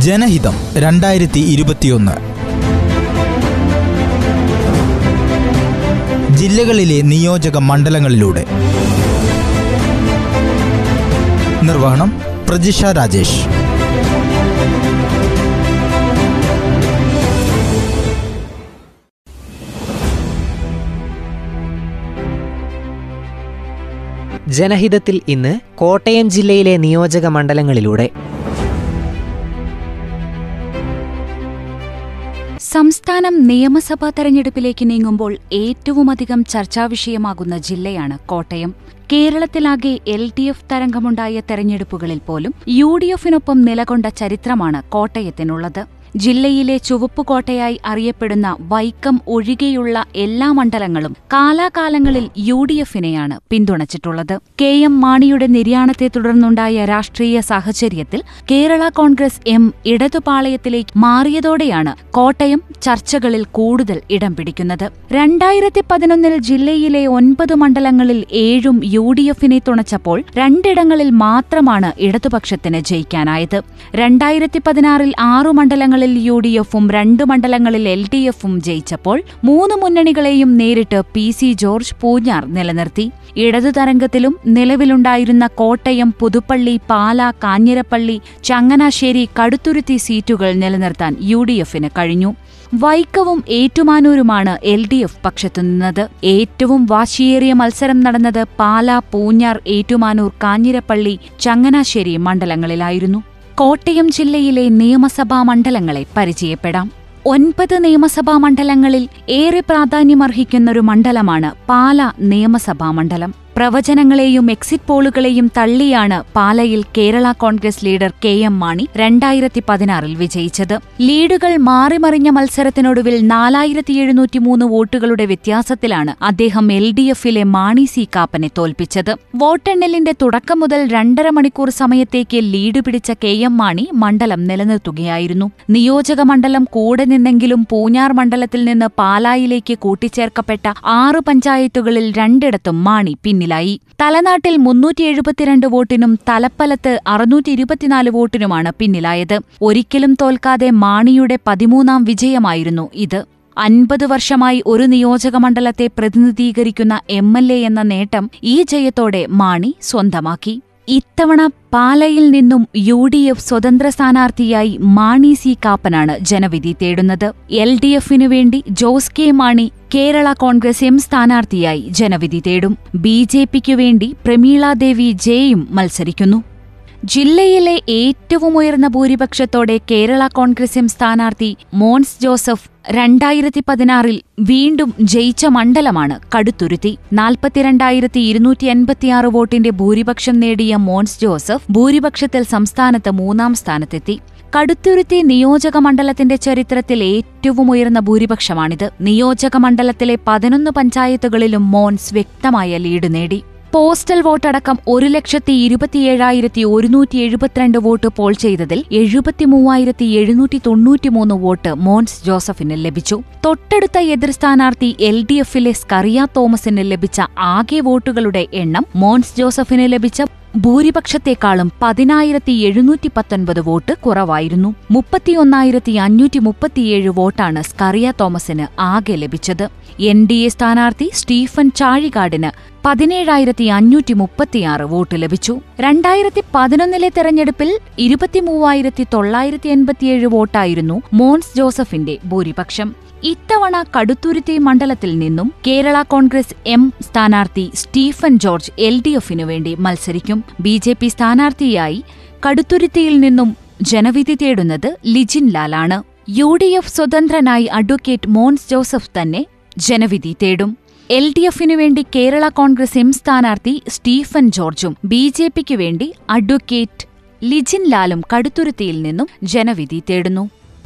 ജനഹിതം രണ്ടായിരത്തി ഇരുപത്തിയൊന്ന് ജില്ലകളിലെ നിയോജക മണ്ഡലങ്ങളിലൂടെ. നിർവഹണം പ്രജിഷ രാജേഷ്. ജനഹിതത്തിൽ ഇന്ന് കോട്ടയം ജില്ലയിലെ നിയോജക മണ്ഡലങ്ങളിലൂടെ സംസ്ഥാനം നിയമസഭാ തെരഞ്ഞെടുപ്പിലേക്ക് നീങ്ങുമ്പോൾ ഏറ്റവുമധികം ചർച്ചാവിഷയമാകുന്ന ജില്ലയാണ് കോട്ടയം. കേരളത്തിലാകെ എൽ ഡി എഫ് തരംഗമുണ്ടായ തെരഞ്ഞെടുപ്പുകളിൽ പോലും യു ഡി എഫിനൊപ്പം നിലകൊണ്ട ചരിത്രമാണ് കോട്ടയത്തിനുള്ളത്. ജില്ലയിലെ ചുവപ്പുകോട്ടയായി അറിയപ്പെടുന്ന വൈക്കം ഒഴികെയുള്ള എല്ലാ മണ്ഡലങ്ങളും കാലാകാലങ്ങളിൽ യു ഡി എഫിനെയാണ് പിന്തുണച്ചിട്ടുള്ളത്. കെ എം മാണിയുടെ നിര്യാണത്തെ തുടർന്നുണ്ടായ രാഷ്ട്രീയ സാഹചര്യത്തിൽ കേരള കോൺഗ്രസ് എം ഇടതുപാളയത്തിലേക്ക് മാറിയതോടെയാണ് കോട്ടയം ചർച്ചകളിൽ കൂടുതൽ ഇടം പിടിക്കുന്നത്. രണ്ടായിരത്തി പതിനൊന്നിൽ ജില്ലയിലെ ഒൻപത് മണ്ഡലങ്ങളിൽ ഏഴും യു ഡി എഫിനെ തുണച്ചപ്പോൾ രണ്ടിടങ്ങളിൽ മാത്രമാണ് ഇടതുപക്ഷത്തിന് ജയിക്കാനായത്. രണ്ടായിരത്തി പതിനാറിൽ ആറു മണ്ഡലങ്ങളിൽ യു ഡി എഫും രണ്ട് മണ്ഡലങ്ങളിൽ എൽ ഡി എഫും ജയിച്ചപ്പോൾ മൂന്ന് മുന്നണികളെയും നേരിട്ട് പി സി ജോർജ് പൂഞ്ഞാർ നിലനിർത്തി. ഇടതു തരംഗത്തിലും നിലവിലുണ്ടായിരുന്ന കോട്ടയം പുതുപ്പള്ളി പാല കാഞ്ഞിരപ്പള്ളി ചങ്ങനാശ്ശേരി കടുത്തുരുത്തി സീറ്റുകൾ നിലനിർത്താൻ യു ഡി എഫിന് കഴിഞ്ഞു. വൈക്കവും ഏറ്റുമാനൂരുമാണ് എൽ ഡി എഫ് പക്ഷത്തുനിന്നത്. ഏറ്റവും വാശിയേറിയ മത്സരം നടന്നത് പാല പൂഞ്ഞാർ ഏറ്റുമാനൂർ കാഞ്ഞിരപ്പള്ളി ചങ്ങനാശ്ശേരി മണ്ഡലങ്ങളിലായിരുന്നു. കോട്ടയം ജില്ലയിലെ നിയമസഭാ മണ്ഡലങ്ങളെ പരിചയപ്പെടാം. ഒൻപത് നിയമസഭാ മണ്ഡലങ്ങളിൽ ഏറെ പ്രാധാന്യമർഹിക്കുന്നൊരു മണ്ഡലമാണ് പാല നിയമസഭാ മണ്ഡലം. പ്രവചനങ്ങളെയും എക്സിറ്റ് പോളുകളെയും തള്ളിയാണ് പാലയിൽ Kerala Congress leader K M Mani രണ്ടായിരത്തി പതിനാറിൽ വിജയിച്ചത്. ലീഡുകൾ മാറിമറിഞ്ഞ മത്സരത്തിനൊടുവിൽ നാലായിരത്തി എഴുന്നൂറ്റിമൂന്ന് വോട്ടുകളുടെ വ്യത്യാസത്തിലാണ് അദ്ദേഹം എൽ ഡി എഫിലെ മാണി സി കാപ്പനെ തോൽപ്പിച്ചത്. വോട്ടെണ്ണലിന്റെ തുടക്കം മുതൽ രണ്ടര മണിക്കൂർ സമയത്തേക്ക് ലീഡ് പിടിച്ച കെ എം മാണി മണ്ഡലം നിലനിർത്തുകയായിരുന്നു. നിയോജക മണ്ഡലം കൂടെ നിന്നെങ്കിലും പൂഞ്ഞാർ മണ്ഡലത്തിൽ നിന്ന് പാലായിലേക്ക് കൂട്ടിച്ചേർക്കപ്പെട്ട ആറ് പഞ്ചായത്തുകളിൽ രണ്ടിടത്തും മാണി പിന്നിലായി. തലനാട്ടിൽ മുന്നൂറ്റി എഴുപത്തിരണ്ട് വോട്ടിനും തലപ്പലത്ത് അറുന്നൂറ്റി ഇരുപത്തിനാല് വോട്ടിനുമാണ് പിന്നിലായത്. ഒരിക്കലും തോൽക്കാതെ മാണിയുടെ പതിമൂന്നാം വിജയമായിരുന്നു ഇത്. അൻപത് വർഷമായി ഒരു നിയോജകമണ്ഡലത്തെ പ്രതിനിധീകരിക്കുന്ന എം എന്ന നേട്ടം ഈ ജയത്തോടെ മാണി സ്വന്തമാക്കി. ഇത്തവണ പാലയിൽ നിന്നും യു ഡി എഫ് സ്വതന്ത്ര സ്ഥാനാർത്ഥിയായി മാണി സി കാപ്പനാണ് ജനവിധി തേടുന്നത്. എൽ ഡി എഫിനു വേണ്ടി Jose K Mani Kerala Congress M സ്ഥാനാർത്ഥിയായി ജനവിധി തേടും. ബി ജെ പിക്കു വേണ്ടി പ്രമീള ദേവി ജെയും മത്സരിക്കുന്നു. ജില്ലയിലെ ഏറ്റവും ഉയർന്ന ഭൂരിപക്ഷത്തോടെ കേരള കോൺഗ്രസ് എം സ്ഥാനാർത്ഥി മോൻസ് ജോസഫ് രണ്ടായിരത്തി പതിനാറിൽ വീണ്ടും ജയിച്ച മണ്ഡലമാണ് കടുത്തുരുത്തി. നാൽപ്പത്തിരണ്ടായിരത്തി ഇരുന്നൂറ്റി എൺപത്തിയാറ് വോട്ടിന്റെ ഭൂരിപക്ഷം നേടിയ മോൻസ് ജോസഫ് ഭൂരിപക്ഷത്തിൽ സംസ്ഥാനത്ത് മൂന്നാം സ്ഥാനത്തെത്തി. കടുത്തുരുത്തി നിയോജക മണ്ഡലത്തിന്റെ ചരിത്രത്തിൽ ഏറ്റവും ഉയർന്ന ഭൂരിപക്ഷമാണിത്. നിയോജക മണ്ഡലത്തിലെ പതിനൊന്ന് പഞ്ചായത്തുകളിലും മോൻസ് വ്യക്തമായ ലീഡ് നേടി. പോസ്റ്റൽ വോട്ടടക്കം ഒരു ലക്ഷത്തി ഇരുപത്തിയേഴായിരത്തി ഒരുന്നൂറ്റി എഴുപത്തിരണ്ട് വോട്ട് പോൾ ചെയ്തതിൽ എഴുപത്തിമൂവായിരത്തി എഴുന്നൂറ്റി തൊണ്ണൂറ്റിമൂന്ന് വോട്ട് മോൻസ് ജോസഫിന് ലഭിച്ചു. തൊട്ടടുത്ത എതിർ സ്ഥാനാർത്ഥി എൽ ഡി എഫിലെ സ്കറിയ തോമസിന് ലഭിച്ച ആകെ വോട്ടുകളുടെ എണ്ണം മോൻസ് ജോസഫിന് ലഭിച്ച ഭൂരിപക്ഷത്തെക്കാളും പതിനായിരത്തി എഴുന്നൂറ്റി പത്തൊൻപത് വോട്ട് കുറവായിരുന്നു. മുപ്പത്തിയൊന്നായിരത്തി അഞ്ഞൂറ്റി മുപ്പത്തിയേഴ് വോട്ടാണ് സ്കറിയ തോമസിന് ആകെ ലഭിച്ചത്. എൻ ഡി എ സ്ഥാനാർത്ഥി സ്റ്റീഫൻ ചാഴികാടിന് പതിനേഴായിരത്തി അഞ്ഞൂറ്റി മുപ്പത്തിയാറ് വോട്ട് ലഭിച്ചു. രണ്ടായിരത്തി പതിനൊന്നിലെ തെരഞ്ഞെടുപ്പിൽ ഇരുപത്തിമൂവായിരത്തി തൊള്ളായിരത്തി എൺപത്തിയേഴ് വോട്ടായിരുന്നു മോൻസ് ജോസഫിന്റെ ഭൂരിപക്ഷം. ഇത്തവണ കടുത്തുരുത്തി മണ്ഡലത്തിൽ നിന്നും കേരള കോൺഗ്രസ് എം സ്ഥാനാർത്ഥി സ്റ്റീഫൻ ജോർജ് എൽ ഡി എഫിനു വേണ്ടി മത്സരിക്കും. ബി ജെ പി സ്ഥാനാർത്ഥിയായി കടുത്തുരുത്തിയിൽ നിന്നും ജനവിധി തേടുന്നത് ലിജിൻ ലാലാണ്. യു ഡി എഫ് സ്വതന്ത്രനായി അഡ്വക്കേറ്റ് മോൻസ് ജോസഫ് തന്നെ ജനവിധി തേടും. എൽ ഡി എഫിനു വേണ്ടി കേരള കോൺഗ്രസ് എം സ്ഥാനാർത്ഥി സ്റ്റീഫൻ ജോർജും ബി ജെ പിക്കു വേണ്ടി അഡ്വക്കേറ്റ് ലിജിൻ ലാലും കടുത്തുരുത്തിയിൽ നിന്നും ജനവിധി തേടുന്നു.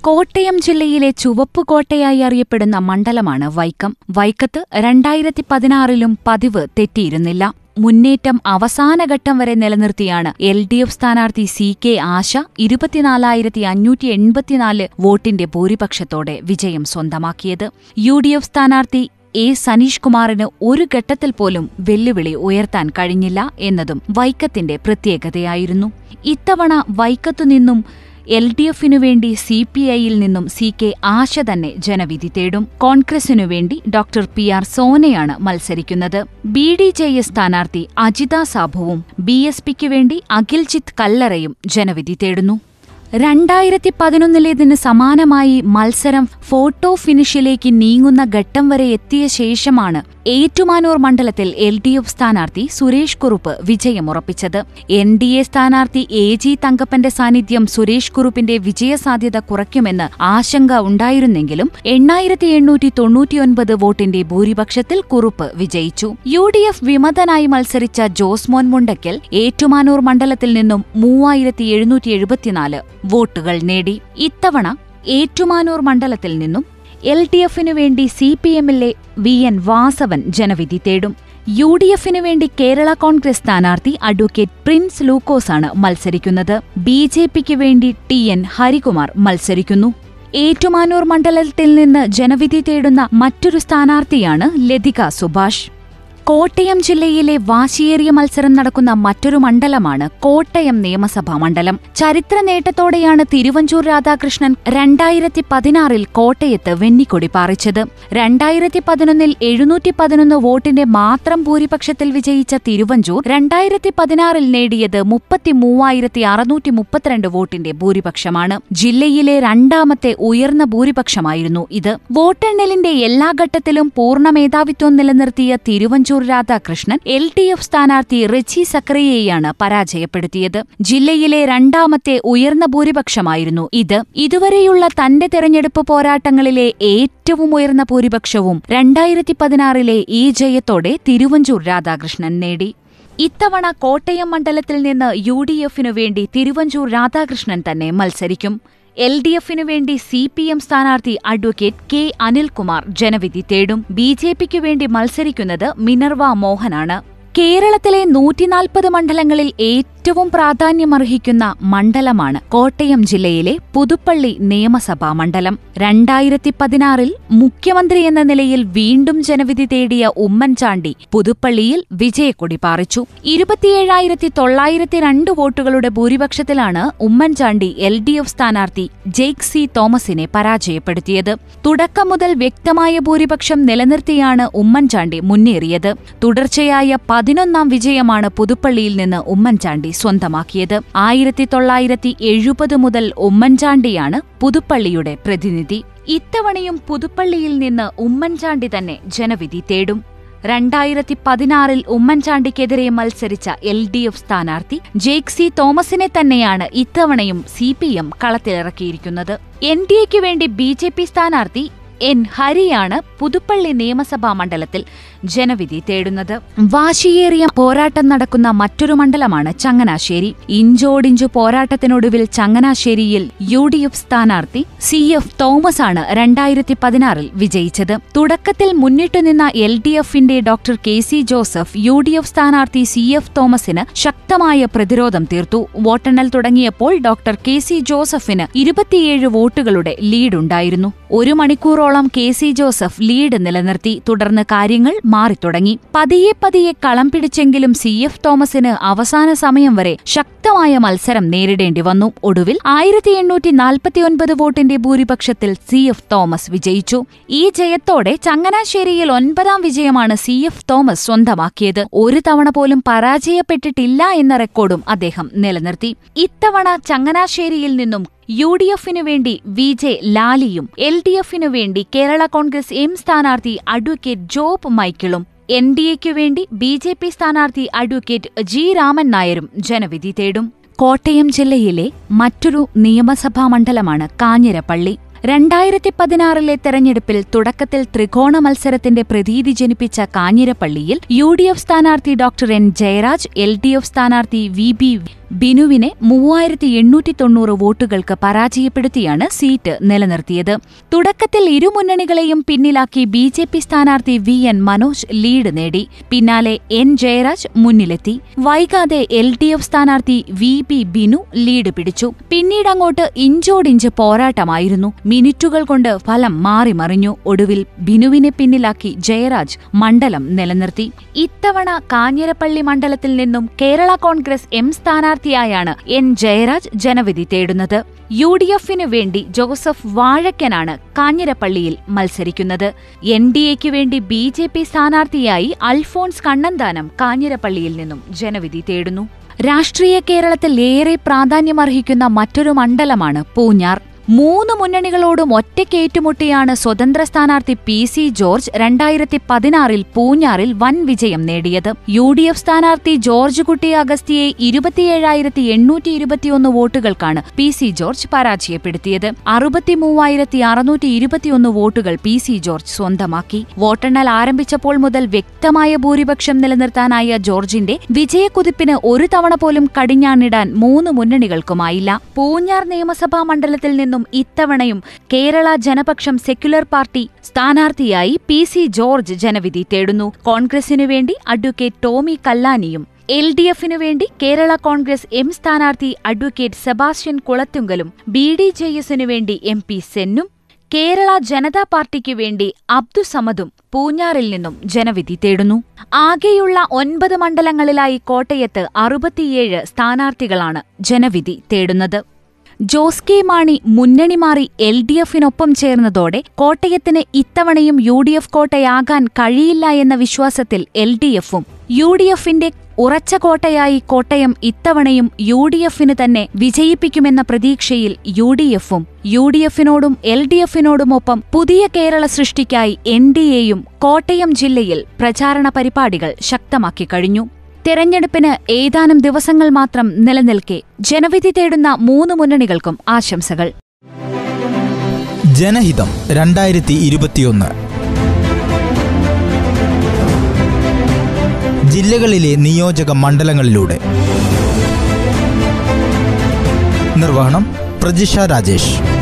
കോട്ടയം ജില്ലയിലെ ചുവപ്പുകോട്ടയായി അറിയപ്പെടുന്ന മണ്ഡലമാണ് വൈക്കം. വൈക്കത്ത് രണ്ടായിരത്തി പതിനാറിലും പതിവ് തെറ്റിയിരുന്നില്ല. മുന്നേറ്റം അവസാനഘട്ടം വരെ നിലനിർത്തിയാണ് എൽ ഡി എഫ് സ്ഥാനാർത്ഥി സി കെ ആശ ഇരുപത്തിനാലായിരത്തി അഞ്ഞൂറ്റി എൺപത്തിനാല് വോട്ടിന്റെ ഭൂരിപക്ഷത്തോടെ വിജയം സ്വന്തമാക്കിയത്. യു ഡി എഫ് സ്ഥാനാർത്ഥി എ സനീഷ് കുമാറിന് ഒരു ഘട്ടത്തിൽ പോലും വെല്ലുവിളി ഉയർത്താൻ കഴിഞ്ഞില്ല എന്നതും വൈക്കത്തിന്റെ പ്രത്യേകതയായിരുന്നു. ഇത്തവണ വൈക്കത്തുനിന്നും എൽ ഡി എഫിനു വേണ്ടി സി പി ഐയിൽ നിന്നും സി കെ ആശ തന്നെ ജനവിധി തേടും. കോൺഗ്രസിനു വേണ്ടി ഡോക്ടർ പി ആർ സോനയാണ് മത്സരിക്കുന്നത്. ബി ഡി ജെ എസ് സ്ഥാനാർത്ഥി അജിത സാബുവും ബി എസ് പിക്ക് വേണ്ടി അഖിൽജിത്ത് കല്ലറയും ജനവിധി തേടുന്നു. രണ്ടായിരത്തി പതിനൊന്നിലേതിന് സമാനമായി മത്സരം ഫോട്ടോ ഫിനിഷിലേക്ക് നീങ്ങുന്ന ഘട്ടം വരെ എത്തിയ ശേഷമാണ് ഏറ്റുമാനൂർ മണ്ഡലത്തിൽ എൽ ഡി എഫ് സ്ഥാനാർത്ഥി സുരേഷ് കുറുപ്പ് വിജയമുറപ്പിച്ചത്. എൻ ഡി എ സ്ഥാനാർത്ഥി എ ജി തങ്കപ്പന്റെ സാന്നിധ്യം സുരേഷ് കുറുപ്പിന്റെ വിജയസാധ്യത കുറയ്ക്കുമെന്ന് ആശങ്ക ഉണ്ടായിരുന്നെങ്കിലും എണ്ണായിരത്തി എണ്ണൂറ്റി തൊണ്ണൂറ്റിയൊൻപത് വോട്ടിന്റെ ഭൂരിപക്ഷത്തിൽ കുറുപ്പ് വിജയിച്ചു. യു ഡി എഫ് വിമതനായി മത്സരിച്ച ജോസ് മോൻ മുണ്ടയ്ക്കൽ ഏറ്റുമാനൂർ മണ്ഡലത്തിൽ നിന്നും മൂവായിരത്തി എഴുന്നൂറ്റി എഴുപത്തിനാല് വോട്ടുകൾ നേടി. ഇത്തവണ ഏറ്റുമാനൂർ മണ്ഡലത്തിൽ നിന്നും എൽ ഡി എഫിനു വേണ്ടി സി പി എമ്മിലെ വി എൻ വാസവൻ ജനവിധി തേടും. യു ഡി എഫിനു വേണ്ടി കേരള കോൺഗ്രസ് സ്ഥാനാർത്ഥി അഡ്വക്കേറ്റ് പ്രിൻസ് ലൂക്കോസാണ് മത്സരിക്കുന്നത്. ബി ജെ പിക്ക് വേണ്ടി ടി എൻ ഹരികുമാർ മത്സരിക്കുന്നു. ഏറ്റുമാനൂർ മണ്ഡലത്തിൽ നിന്ന് ജനവിധി തേടുന്ന മറ്റൊരു സ്ഥാനാർത്ഥിയാണ് ലതിക സുഭാഷ്. കോട്ടയം ജില്ലയിലെ വാശിയേറിയ മത്സരം നടക്കുന്ന മറ്റൊരു മണ്ഡലമാണ് കോട്ടയം നിയമസഭാ മണ്ഡലം. ചരിത്ര നേട്ടത്തോടെയാണ് തിരുവഞ്ചൂർ രാധാകൃഷ്ണൻ രണ്ടായിരത്തി പതിനാറിൽ കോട്ടയത്ത് വെന്നിക്കൊടി പാറിച്ചത്. രണ്ടായിരത്തി പതിനൊന്നിൽ എഴുന്നൂറ്റി പതിനൊന്ന് വോട്ടിന്റെ മാത്രം ഭൂരിപക്ഷത്തിൽ വിജയിച്ച തിരുവഞ്ചൂർ രണ്ടായിരത്തി പതിനാറിൽ നേടിയത് മുപ്പത്തി മൂവായിരത്തി അറുന്നൂറ്റി മുപ്പത്തിരണ്ട് വോട്ടിന്റെ ഭൂരിപക്ഷമാണ്. ജില്ലയിലെ രണ്ടാമത്തെ ഉയർന്ന ഭൂരിപക്ഷമായിരുന്നു ഇത്. വോട്ടെണ്ണലിന്റെ എല്ലാ ഘട്ടത്തിലും പൂർണ മേധാവിത്വം നിലനിർത്തിയ Thiruvanchoor Radhakrishnan L D F സ്ഥാനാർത്ഥി റിച്ചി സക്രിയയെയാണ് പരാജയപ്പെടുത്തിയത്. ജില്ലയിലെ രണ്ടാമത്തെ ഉയർന്ന ഭൂരിപക്ഷമായിരുന്നു ഇത്. ഇതുവരെയുള്ള തന്റെ തെരഞ്ഞെടുപ്പ് പോരാട്ടങ്ങളിലെ ഏറ്റവും ഉയർന്ന ഭൂരിപക്ഷവും രണ്ടായിരത്തി പതിനാറിലെ ഈ ജയത്തോടെ തിരുവഞ്ചൂർ രാധാകൃഷ്ണൻ നേടി. ഇത്തവണ കോട്ടയം മണ്ഡലത്തിൽ നിന്ന് യു ഡി എഫിനു വേണ്ടി തിരുവഞ്ചൂർ രാധാകൃഷ്ണൻ തന്നെ മത്സരിക്കും. എൽ ഡി എഫിനു വേണ്ടി സി പി എം സ്ഥാനാർത്ഥി അഡ്വക്കേറ്റ് കെ അനിൽകുമാർ ജനവിധി തേടും. ബി ജെ പിക്കു വേണ്ടി മത്സരിക്കുന്നത് മിനർവ മോഹനാണ്. കേരളത്തിലെ നൂറ്റിനാൽപ്പത് മണ്ഡലങ്ങളിൽ ഏറ്റവും പ്രാധാന്യമർഹിക്കുന്ന മണ്ഡലമാണ് കോട്ടയം ജില്ലയിലെ പുതുപ്പള്ളി നിയമസഭാ മണ്ഡലം. രണ്ടായിരത്തി പതിനാറിൽ മുഖ്യമന്ത്രി എന്ന നിലയിൽ വീണ്ടും ജനവിധി തേടിയ ഉമ്മൻചാണ്ടി പുതുപ്പള്ളിയിൽ വിജയക്കൊടി പാറിച്ചു. ഇരുപത്തിയേഴായിരത്തി തൊള്ളായിരത്തി രണ്ട് വോട്ടുകളുടെ ഭൂരിപക്ഷത്തിലാണ് ഉമ്മൻചാണ്ടി എൽ ഡി എഫ് സ്ഥാനാർത്ഥി ജെയ്ക് സി തോമസിനെ പരാജയപ്പെടുത്തിയത്. തുടക്കം മുതൽ വ്യക്തമായ ഭൂരിപക്ഷം നിലനിർത്തിയാണ് ഉമ്മൻചാണ്ടി മുന്നേറിയത്. തുടർച്ചയായ പതിനൊന്നാം വിജയമാണ് പുതുപ്പള്ളിയിൽ നിന്ന് ഉമ്മൻചാണ്ടി സ്വന്തമാക്കിയത്. ആയിരത്തി തൊള്ളായിരത്തി എഴുപത് മുതൽ ഉമ്മൻചാണ്ടിയാണ് പുതുപ്പള്ളിയുടെ പ്രതിനിധി. ഇത്തവണയും പുതുപ്പള്ളിയിൽ നിന്ന് ഉമ്മൻചാണ്ടി തന്നെ ജനവിധി തേടും. രണ്ടായിരത്തി പതിനാറിൽ ഉമ്മൻചാണ്ടിക്കെതിരെ മത്സരിച്ച എൽ ഡി എഫ് സ്ഥാനാർത്ഥി ജേക്ക് സി തോമസിനെ തന്നെയാണ് ഇത്തവണയും സി പി എം കളത്തിലിറക്കിയിരിക്കുന്നത്. എൻ ഡി എക്ക് വേണ്ടി ബി ജെ പി സ്ഥാനാർത്ഥി എൻ ഹരിയാണ് പുതുപ്പള്ളി നിയമസഭാ മണ്ഡലത്തിൽ ജനവിധി തേടുന്നത്. വാശിയേറിയ പോരാട്ടം നടക്കുന്ന മറ്റൊരു മണ്ഡലമാണ് ചങ്ങനാശ്ശേരി. ഇഞ്ചോടിഞ്ചു പോരാട്ടത്തിനൊടുവിൽ ചങ്ങനാശ്ശേരിയിൽ യു ഡി എഫ് സ്ഥാനാർത്ഥി സി എഫ് തോമസ് ആണ് രണ്ടായിരത്തി പതിനാറിൽ വിജയിച്ചത്. തുടക്കത്തിൽ മുന്നിട്ടുനിന്ന എൽ ഡി എഫിന്റെ doctor K C Joseph U D F സ്ഥാനാർത്ഥി സി എഫ് തോമസിന് ശക്തമായ പ്രതിരോധം തീർത്തു. വോട്ടെണ്ണൽ തുടങ്ങിയപ്പോൾ ഡോക്ടർ കെ സി ജോസഫിന് ഇരുപത്തിയേഴ് വോട്ടുകളുടെ ലീഡുണ്ടായിരുന്നു. ഒരു മണിക്കൂറോളം കെ സി ജോസഫ് ലീഡ് നിലനിർത്തി. തുടർന്ന് കാര്യങ്ങൾ മാറിത്തുടങ്ങി. പതിയെ പതിയെ കളം പിടിച്ചെങ്കിലും സി എഫ് തോമസിന് അവസാന സമയം വരെ ശക്തമായ മത്സരം നേരിടേണ്ടി വന്നു. ഒടുവിൽ ആയിരത്തി എണ്ണൂറ്റി നാൽപ്പത്തിയൊൻപത് വോട്ടിന്റെ ഭൂരിപക്ഷത്തിൽ സി എഫ് തോമസ് വിജയിച്ചു. ഈ ജയത്തോടെ ചങ്ങനാശ്ശേരിയിൽ ഒൻപതാം വിജയമാണ് സി എഫ് തോമസ് സ്വന്തമാക്കിയത്. ഒരു തവണ പോലും പരാജയപ്പെട്ടിട്ടില്ല എന്ന റെക്കോർഡും അദ്ദേഹം നിലനിർത്തി. ഇത്തവണ ചങ്ങനാശ്ശേരിയിൽ നിന്നും യു ഡി എഫിനു വേണ്ടി വി ജെ ലാലിയും എൽ ഡി എഫിനു വേണ്ടി കേരള കോൺഗ്രസ് എം സ്ഥാനാർത്ഥി അഡ്വക്കേറ്റ് ജോബ് മൈക്കിളും എൻ ഡി എക്കു വേണ്ടി ബി ജെ പി സ്ഥാനാർത്ഥി അഡ്വക്കേറ്റ് ജി രാമൻ നായരും ജനവിധി തേടും. കോട്ടയം ജില്ലയിലെ മറ്റൊരു നിയമസഭാ മണ്ഡലമാണ് കാഞ്ഞിരപ്പള്ളി. രണ്ടായിരത്തി പതിനാറിലെ തെരഞ്ഞെടുപ്പിൽ തുടക്കത്തിൽ ത്രികോണ മത്സരത്തിന്റെ പ്രതീതി ജനിപ്പിച്ച കാഞ്ഞിരപ്പള്ളിയിൽ യു ഡി എഫ് സ്ഥാനാർത്ഥി doctor N Jayaraj L D F സ്ഥാനാർത്ഥി വി ബി ബിനുവിനെ മൂവായിരത്തി എണ്ണൂറ്റി തൊണ്ണൂറ് വോട്ടുകൾക്ക് പരാജയപ്പെടുത്തിയാണ് സീറ്റ് നിലനിർത്തിയത്. തുടക്കത്തിൽ ഇരുമുന്നണികളെയും പിന്നിലാക്കി ബി ജെ പി സ്ഥാനാർത്ഥി വി എൻ മനോജ് ലീഡ് നേടി. പിന്നാലെ എൻ ജയരാജ് മുന്നിലെത്തി. വൈകാതെ എൽ ഡി എഫ് സ്ഥാനാർത്ഥി വി പി ബിനു ലീഡ് പിടിച്ചു. പിന്നീടങ്ങോട്ട് ഇഞ്ചോടിഞ്ച് പോരാട്ടമായിരുന്നു. മിനിറ്റുകൾ കൊണ്ട് ഫലം മാറിമറിഞ്ഞു. ഒടുവിൽ ബിനുവിനെ പിന്നിലാക്കി ജയരാജ് മണ്ഡലം നിലനിർത്തി. ഇത്തവണ കാഞ്ഞിരപ്പള്ളി മണ്ഡലത്തിൽ നിന്നും കേരള കോൺഗ്രസ് എം സ്ഥാനാർത്ഥി സ്ഥാനാർത്ഥിയായാണ് എൻ ജയരാജ് ജനവിധി തേടുന്നത്. യു ഡി എഫിനു വേണ്ടി ജോസഫ് വാഴക്കനാണ് കാഞ്ഞിരപ്പള്ളിയിൽ മത്സരിക്കുന്നത്. എൻ ഡി എക്ക് വേണ്ടി ബി ജെ പി സ്ഥാനാർത്ഥിയായി അൽഫോൺസ് കണ്ണന്താനം കാഞ്ഞിരപ്പള്ളിയിൽ നിന്നും ജനവിധി തേടുന്നു. രാഷ്ട്രീയ കേരളത്തിൽ ഏറെ പ്രാധാന്യമർഹിക്കുന്ന മറ്റൊരു മണ്ഡലമാണ് പൂഞ്ഞാർ. മൂന്ന് മുന്നണികളോടും ഒറ്റയ്ക്ക് ഏറ്റുമുട്ടിയാണ് സ്വതന്ത്ര സ്ഥാനാർത്ഥി പി സി ജോർജ് രണ്ടായിരത്തി പതിനാറിൽ പൂഞ്ഞാറിൽ വൻ വിജയം നേടിയത്. യു ഡി എഫ് സ്ഥാനാർത്ഥി ജോർജ് കുട്ടി അഗസ്തിയെ ഇരുപത്തിയേഴായിരത്തി എണ്ണൂറ്റി ഇരുപത്തിയൊന്ന് വോട്ടുകൾക്കാണ് പി സി ജോർജ് പരാജയപ്പെടുത്തിയത്. അറുപത്തിമൂവായിരത്തി അറുന്നൂറ്റി ഇരുപത്തിയൊന്ന് വോട്ടുകൾ പി സി ജോർജ് സ്വന്തമാക്കി. വോട്ടെണ്ണൽ ആരംഭിച്ചപ്പോൾ മുതൽ വ്യക്തമായ ഭൂരിപക്ഷം നിലനിർത്താനായ ജോർജിന്റെ വിജയക്കുതിപ്പിന് ഒരു തവണ പോലും കടിഞ്ഞാണിടാൻ മൂന്ന് മുന്നണികൾക്കുമായില്ല. പൂഞ്ഞാർ നിയമസഭാ മണ്ഡലത്തിൽ നിന്നും ഇത്തവണയും കേരള ജനപക്ഷം സെക്യുലർ പാർട്ടി സ്ഥാനാർത്ഥിയായി പി സി ജോർജ് ജനവിധി തേടുന്നു. കോൺഗ്രസിനു വേണ്ടി അഡ്വക്കേറ്റ് ടോമി കല്ലാനിയും എൽ ഡി എഫിനു വേണ്ടി കേരള കോൺഗ്രസ് എം സ്ഥാനാർത്ഥി അഡ്വക്കേറ്റ് സെബാസ്റ്റ്യൻ കുളത്തുങ്കലും ബി ഡി ജെ എസിനു വേണ്ടി എം പി സെന്നും കേരള ജനതാ പാർട്ടിക്കു വേണ്ടി അബ്ദുസമദും പൂഞ്ഞാറിൽ നിന്നും ജനവിധി തേടുന്നു. ആകെയുള്ള ഒൻപത് മണ്ഡലങ്ങളിലായി കോട്ടയത്ത് അറുപത്തിയേഴ് സ്ഥാനാർത്ഥികളാണ് ജനവിധി തേടുന്നത്. ജോസ് കെ മാണി മുന്നണി മാറി എൽ ഡി എഫിനൊപ്പം ചേർന്നതോടെ കോട്ടയത്തിന് ഇത്തവണയും യു ഡി എഫ് കോട്ടയാകാൻ കഴിയില്ല എന്ന വിശ്വാസത്തിൽ എൽ ഡി എഫും. യു ഡി എഫിന്റെ ഉറച്ച കോട്ടയായി കോട്ടയം ഇത്തവണയും യു ഡി എഫിന് തന്നെ വിജയിപ്പിക്കുമെന്ന പ്രതീക്ഷയിൽ യു ഡി എഫും യു ഡി എഫിനോടും എൽ ഡി എഫിനോടുമൊപ്പം പുതിയ കേരള സൃഷ്ടിക്കായി എൻ ഡി എയും കോട്ടയം ജില്ലയിൽ പ്രചാരണ പരിപാടികൾ ശക്തമാക്കി കഴിഞ്ഞു. തെരഞ്ഞെടുപ്പിന് ഏതാനും ദിവസങ്ങൾ മാത്രം നിലനിൽക്കെ ജനവിധി തേടുന്ന മൂന്ന് മുന്നണികൾക്കും ആശംസകൾ. ജനഹിതം രണ്ടായിരത്തി ഇരുപത്തിയൊന്ന് ജില്ലകളിലെ നിയോജക മണ്ഡലങ്ങളിലൂടെ. നിർവഹണം പ്രജിഷ രാജേഷ്.